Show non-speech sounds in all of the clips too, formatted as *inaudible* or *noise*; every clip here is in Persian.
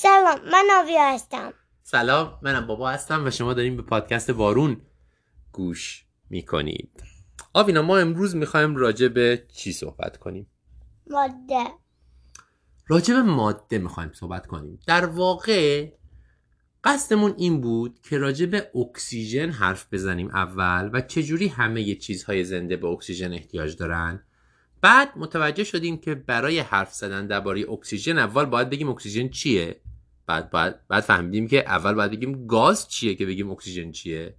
سلام من آویا هستم. سلام منم بابا هستم و شما داریم به پادکست بارون گوش می‌کنید. آوینا ما امروز می‌خوایم راجع به چی صحبت کنیم؟ ماده. راجع به ماده می‌خوایم صحبت کنیم. در واقع قصدمون این بود که راجع به اکسیژن حرف بزنیم اول و چجوری همه چیزهای زنده به اکسیژن احتیاج دارن. بعد متوجه شدیم که برای حرف زدن درباره اکسیژن اول باید بگیم اکسیژن چیه؟ بعد بعد بعد فهمیدیم که اول باید بگیم گاز چیه که بگیم اکسیژن چیه.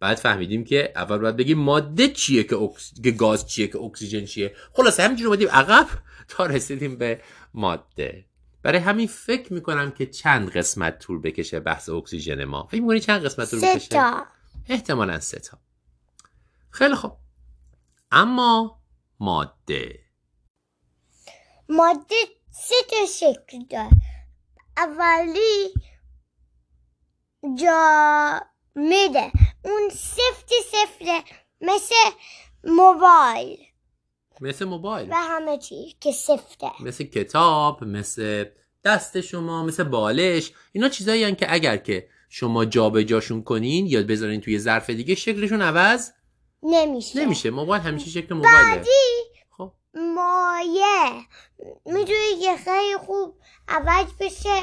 بعد فهمیدیم که اول باید بگیم ماده چیه که, اکس... که گاز چیه که اکسیژن چیه. خلاصه همینجوری اومدیم عقب *laughs* تا رسیدیم به ماده. برای همین فکر می‌کنم که چند قسمت طول بکشه بحث اکسیژن ما. فکر می‌کنی چند قسمت طول بکشه؟ تا. احتمالا سه تا. خیلی خوب. اما ماده؟ ماده سه تا شکل داره. اولی جامده. اون سفت سفته مثل موبایل. مثل موبایل. و همه چی که سفته. مثل کتاب مثل دست شما مثل بالش. اینا چیزایی که اگر که شما جابجاشون کنین یا بذارین توی ظرف دیگه شکلشون عوض نمیشه. نمیشه. موبایل همیشه شکل موبایله. خب. مایه. می‌دونی که خیلی خوب عوض بشه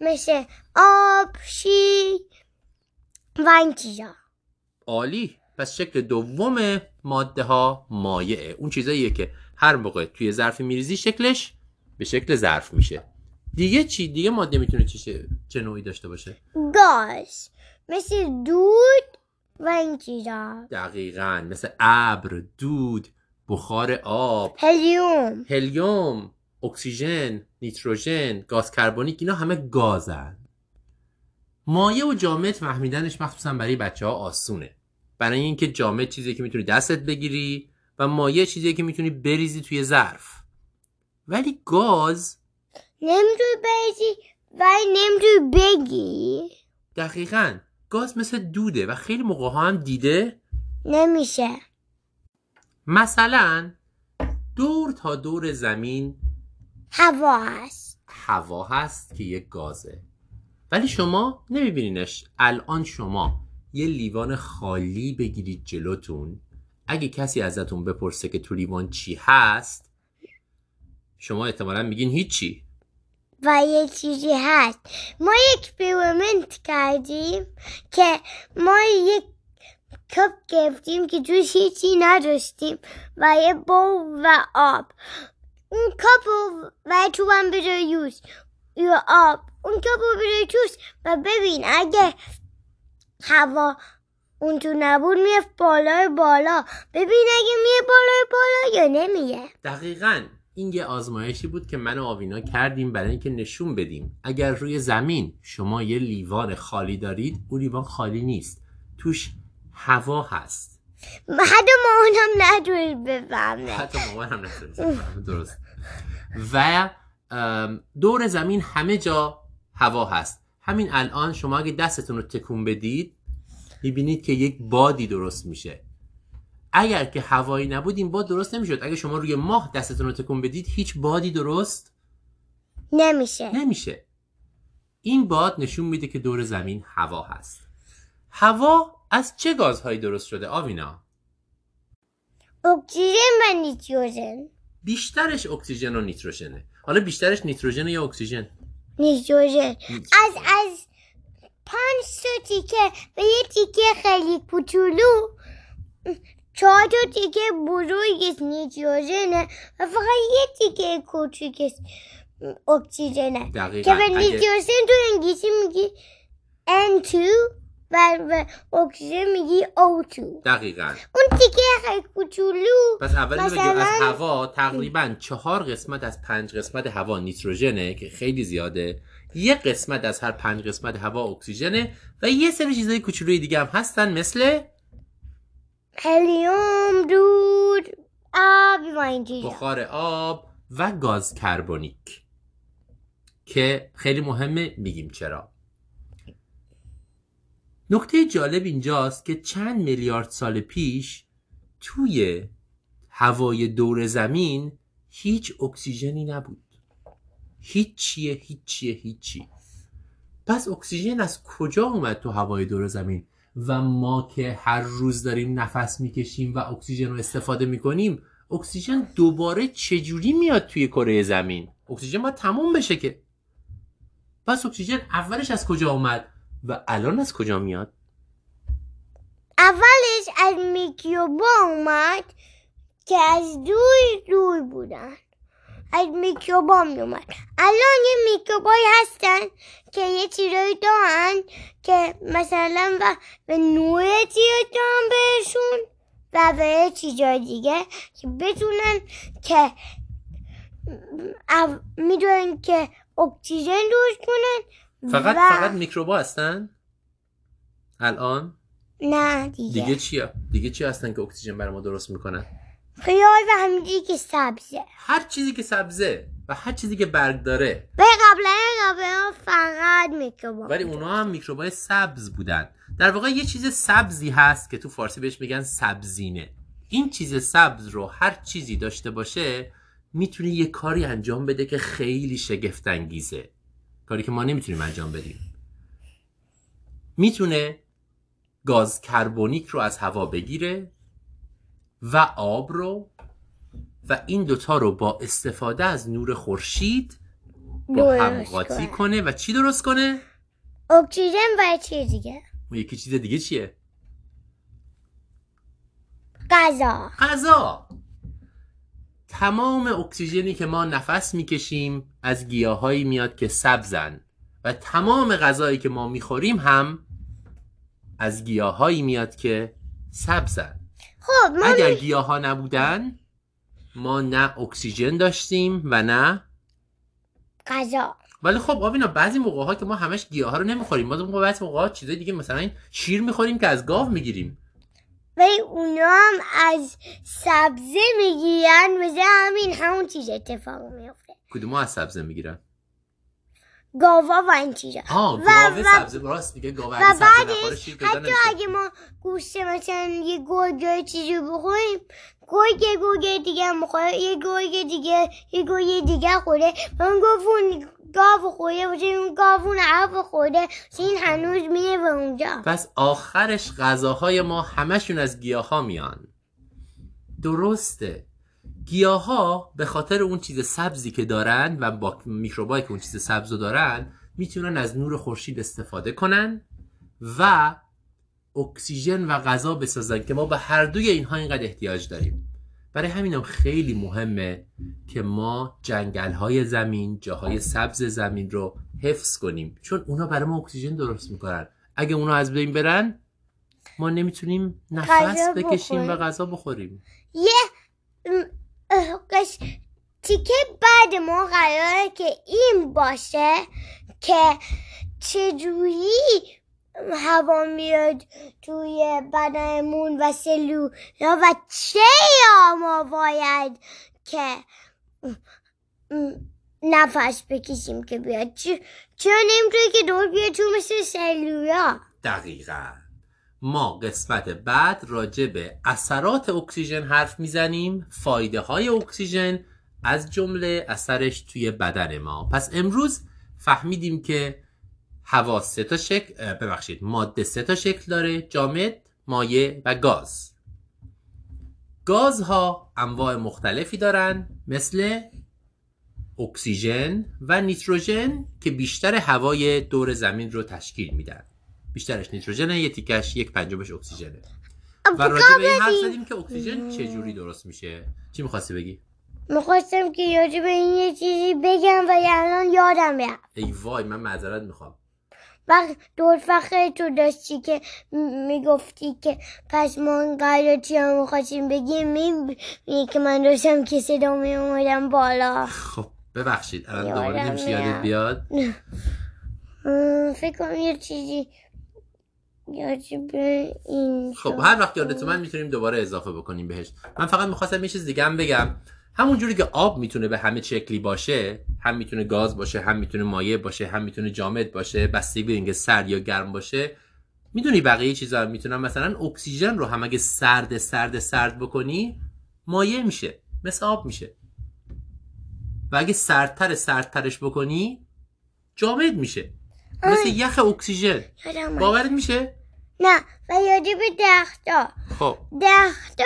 مثل آب شی و این چیزا. عالی. پس شکل دوم ماده ها مایعه اون چیزاییه که هر موقع توی ظرف میریزی شکلش به شکل ظرف میشه. دیگه چی؟ دیگه ماده می‌تونه چه چه نوعی داشته باشه؟ گاز. مثل دود و این چیزا دقیقا مثل ابر دود بخار آب. هلیوم. هلیوم اکسیژن نیتروژن گاز کربونیک اینا همه گازن. مایع و جامد فهمیدنش مخصوصا برای بچه ها آسونه. برای اینکه جامد چیزی که می‌تونی دستت بگیری و مایع چیزی که می‌تونی بریزی توی ظرف. ولی گاز نمی‌تونی بریزی و نمی‌تونی بگی. دقیقا. گاز مثل دوده و خیلی موقع ها هم دیده؟ نمیشه. مثلا دور تا دور زمین هوا هست. هوا هست که یک گازه. ولی شما نمیبینینش. الان شما یه لیوان خالی بگیرید جلوتون. اگه کسی ازتون بپرسه که تو لیوان چی هست شما احتمالا میگین هیچی. و یه چیزی هست. ما یک پیرامنت کردیم که ما یک کپ گرفتیم که توش هیچی نداشتیم و یه بول و آب. اون کپ رو و تو هم بذار یوز. یا آب. اون کپ رو بذار توش و ببین اگه هوا اون تو نبود می‌رفت بالای بالا. ببین اگه میه بالای بالا یا نمیه دقیقا. این یه آزمایشی بود که من و آوینا کردیم برای اینکه نشون بدیم. اگر روی زمین شما یه لیوان خالی دارید اون لیوان خالی نیست. توش هوا هست. حتی ما اونم نداریم بفهمه حتی مامان هم درست. و دور زمین همه جا هوا هست. همین الان شما اگه دستتون رو تکون بدید می‌بینید که یک بادی درست میشه. اگر که هوایی نبود این باد درست نمی‌شد. اگه شما روی ماه دستتون رو تکون بدید هیچ بادی درست نمیشه. نمیشه. این باد نشون میده که دور زمین هوا هست. هوا از چه گازهایی درست شده آوینا؟ اکسیژن و نیتروژن. بیشترش اکسیژن و نیتروژنه. حالا بیشترش نیتروژن یا اکسیژن؟ نیتروژن. از از پنج تا تیکه و یه تیکه خیلی کوچولو چهار تا تیکه بزرگش نیتروژنه و فقط یه تیکه کوچیکش اکسیژنه که به نیتروژن تو انگلیسی میگی N2 و به اکسیژن میگی O2 دقیقا. اون تیکه خیلی کوچولو. پس اول بگیم از مثلاً- هوا تقریبا چهار قسمت از پنج قسمت هوا نیتروژنه که خیلی زیاده. یه قسمت از هر پنج قسمت هوا اکسیژنه و یه سری چیزای کوچولوی دیگه هم هستن مثل هلیوم دود آب. بخار آب و گاز کربونیک که خیلی مهمه میگیم چرا. نکته جالب اینجاست که چند میلیارد سال پیش توی هوای دور زمین هیچ اکسیژنی نبود. هیچیه هیچیه هیچی. پس اکسیژن از کجا اومد تو هوای دور زمین؟ و ما که هر روز داریم نفس می‌کشیم و اکسیژن رو استفاده می‌کنیم اکسیژن دوباره چجوری میاد توی کره زمین؟ اکسیژن باید تموم بشه که. پس اکسیژن اولش از کجا اومد و الان از کجا میاد؟ اولش از میکروبا اومد که از دور دور بودن. از میکروبا می اومد الان یه میکروبایی هستن که یه چیزایی دارن که مثلا و به نور چیزایی دارن بهشون و به چیزای دیگه که بتونن که می‌دونن که اکسیژن درست کنن فقط و- فقط میکروبا هستن؟ الان؟ نه دیگه, دیگه چیه دیگه چی هستن که اکسیژن برای ما درست می‌کنن؟ خیال و همینجوری که سبزه. هر چیزی که سبزه و هر چیزی که برگ داره. به قبلا قبلا فقط میکروبا ولی اونا هم میکروبای سبز بودن. در واقع یه چیز سبزی هست که تو فارسی بهش میگن سبزینه. این چیز سبز رو هر چیزی داشته باشه می‌تونه یه کاری انجام بده که خیلی شگفت انگیزه کاری که ما نمی‌تونیم انجام بدیم. می‌تونه گاز کربونیک رو از هوا بگیره و آب رو و این دوتا رو با استفاده از نور خورشید با هم قاطی کنه. و چی درست کنه؟ اکسیژن و چیز دیگه اون یکی چیز دیگه چیه؟ غذا غذا تمام اکسیژنی که ما نفس می‌کشیم از گیاهایی میاد که سبزن و تمام غذایی که ما می‌خوریم هم از گیاهایی میاد که سبزن خب ما اگر گیاه ها نبودن ما نه اکسیژن داشتیم و نه غذا. ولی خب آبینا بعضی موقع ها که ما همش گیاه ها رو نمی‌خوریم. ما موقع بعضی موقع ها چیزای دیگه مثلا شیر می‌خوریم که از گاو می‌گیریم. ولی اونا هم از سبزه می‌گیرن مثل همین همون چیز اتفاق میفته کدوم از سبزه می‌گیرن؟ گاوا و این چیزا. آه و- گاوه و- سبزه راست میگه گاوه و بعدش حتی اگه ما گوشت مثلا یه گرگ چیزی بخوریم گرگ یه گرگ دیگه هم بخوره یه گرگ دیگه یه گرگ دیگه خوره. و اون گاوون گاو خورده باشه اون گاوون عب خورده این هنوز میره به اونجا. پس آخرش غذاهای ما همشون از گیاه ها میان. درسته. گیاه ها به خاطر اون چیز سبزی که دارن و با میکروبایی که اون چیز سبز رو دارن می‌تونن از نور خورشید استفاده کنن و اکسیژن و غذا بسازن که ما به هر دوی اینها اینقدر احتیاج داریم. برای همینم خیلی مهمه که ما جنگل های زمین جاهای سبز زمین رو حفظ کنیم. چون اونا برای ما اکسیژن درست می‌کنن. اگه اونا از بین برن ما نمی‌تونیم نفس بکشیم و. غذا بخوریم. یه تیکه بعد ما قراره که این باشه که چجوری هوا میاد توی بدنمون و سلول و چرا ما باید که نفس بکشیم که بیاد؟ چ- چرا نمی‌تونه که دور بیاد تو مثل سلولا؟ دقیقا. ما قسمت بعد راجع به اثرات اکسیژن حرف می‌زنیم فایده های اکسیژن از جمله اثرش توی بدن ما. پس امروز فهمیدیم که هوا سه تا شکل ببخشید ماده سه تا شکل داره جامد مایع و گاز. گازها انواع مختلفی دارن مثل اکسیژن و نیتروژن که بیشتر هوای دور زمین رو تشکیل میدن. بیشترش نیتروژنه یه تیکش یک پنجمش اکسیژنه. و راجع به این حرف زدیم که اکسیژن چجوری درست میشه. چی می‌خواستی بگی؟ می‌خواستم که راجع به این یه چیزی بگم و الان یادم رفت. ای وای من معذرت می‌خوام. وقت دور فخر تو داشتی که می‌گفتی که پس ما قرار چی هم می‌خواستیم بگیم؟ می‌بینی که من داشتم که صدا می اومدم بالا. خب ببخشید. الان دوباره نمیشه یادت. بیاد؟ فکر کنم یه چیزی به این خب. هر وقت یادت من می‌تونیم دوباره اضافه بکنیم بهش. من فقط می‌خواستم یه چیز دیگه هم بگم. همون جوری که آب می‌تونه به همه شکلی باشه هم می‌تونه گاز باشه هم می‌تونه مایع باشه هم می‌تونه جامد باشه بستگی به اینکه سرد یا گرم باشه می‌دونی بقیه چیزا می‌تونن مثلا اکسیژن رو هم اگه سرد سرد سرد بکنی مایع میشه مثل آب میشه. و اگه سردتر سردترش بکنی جامد میشه. مثل یخ اکسیژن. اومد. باورت میشه؟ نه و یادی به درختا. خب. درختا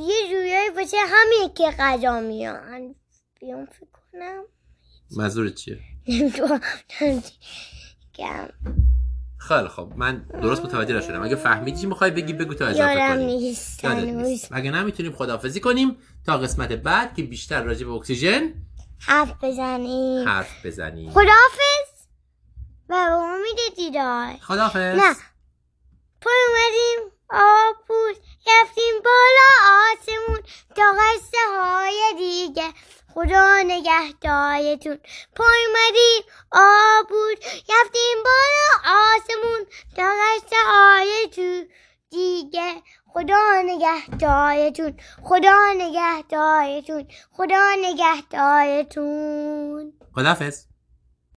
یه جوریایی واسه همین که غذا میان بیام فکر کنم. منظورت چیه. خیلی خب من درست متوجه نشدم. اگه فهمیدی می‌خوای بگی بگو تا اضافه کنیم. نیست اگه نمی‌تونیم خداحافظی کنیم تا قسمت بعد که بیشتر راجع به اکسیژن حرف بزنیم. حرف بزنیم. خداحافظ؟ و به امید دیدار. خداحافظ. نه. پا اومدیم آب بود رفتیم بالا آسمون. تا قصه های دیگه. خدا نگهدارتون. پا اومدیم آب بود رفتیم بالا آسمون. تا قصه های دیگه. خدا نگهدارتون. خدا نگهدارتون. خدا نگهدارتون. خداحافظ.